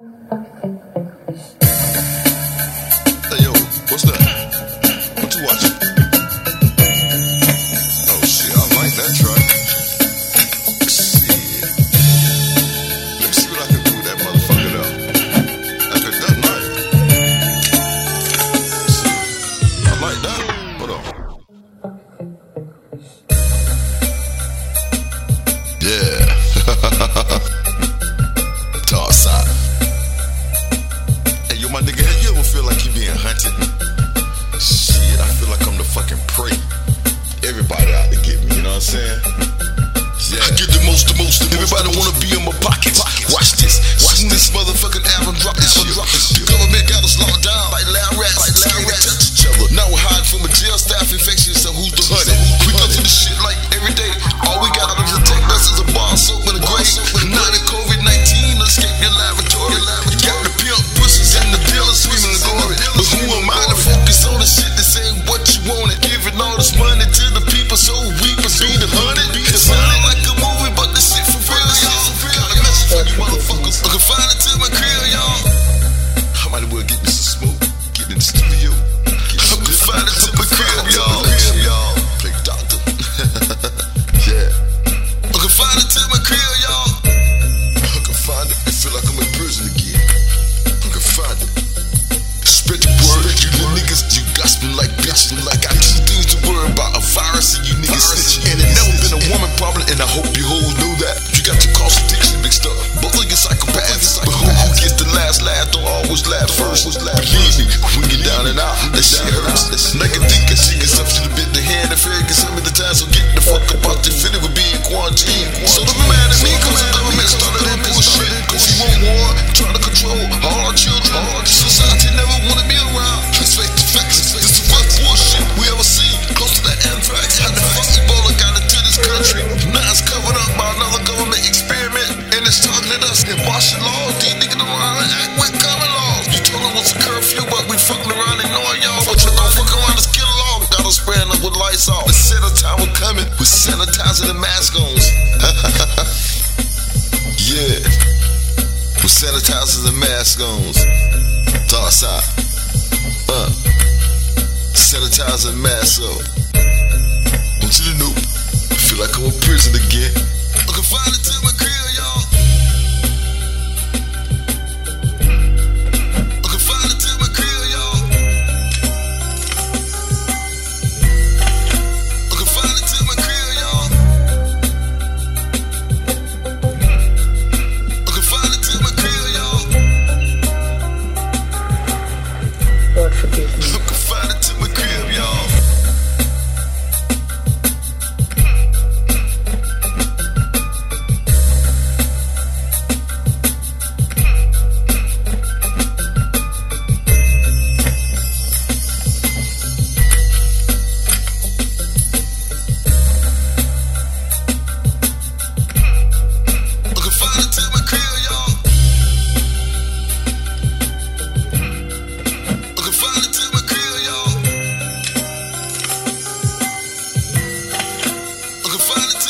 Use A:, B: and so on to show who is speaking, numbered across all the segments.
A: Hey yo, what's that? What I'm saying? Yeah. I get the most, the most, the Everybody wanna be in my pockets. Watch this. Watch this motherfucking album drop this shit. The government got us locked down like loud rats. Like loud rats. touch each other. Now we're hiding from a jail staph infection, so who's the hunted? We go through the shit like every day. All we got to protect us is a bar soap and a grave. Not in COVID-19, escape your laboratory. You got the pimp pussies and the dealers screaming and going. But who am I to focus on the shit that ain't what you want wanted? Giving all this money so the the fit with being quarantined. So don't be mad at me, cause the government started that bullshit. Cause you want war, trying to control all our children. Society never wanna be around. Let's face the facts, this is the worst bullshit we ever seen. Close to that anthrax, how the fuck Ebola got into this country? Now it's covered up by another government experiment, and it's targeting us in martial law. These niggas around and act with common laws. You told them what's a curfew, but we fucking around ignoring y'all. But you don't fuck around, let's get along. Got us spraying up with lights off. With sanitizing and mask on. yeah. With sanitizers and mask on. Toss out. Uh. Sanitizer and mask on. Want you to know, I feel like I'm in prison again. Can find it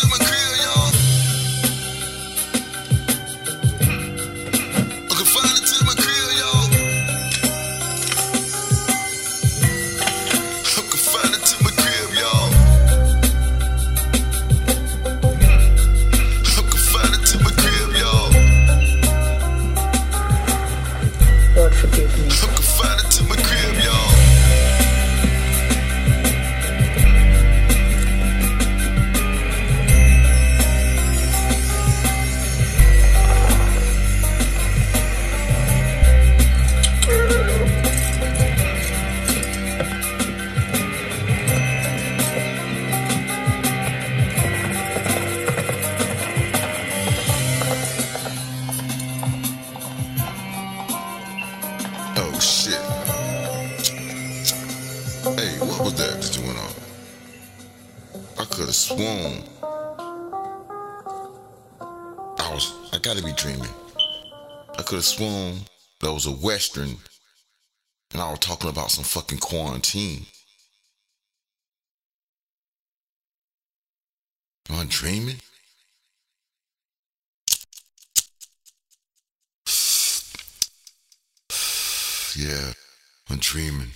A: I could have sworn. I was I gotta be dreaming. I could have sworn that was a western and I was talking about some fucking quarantine. Am I dreaming? Yeah, I'm dreaming.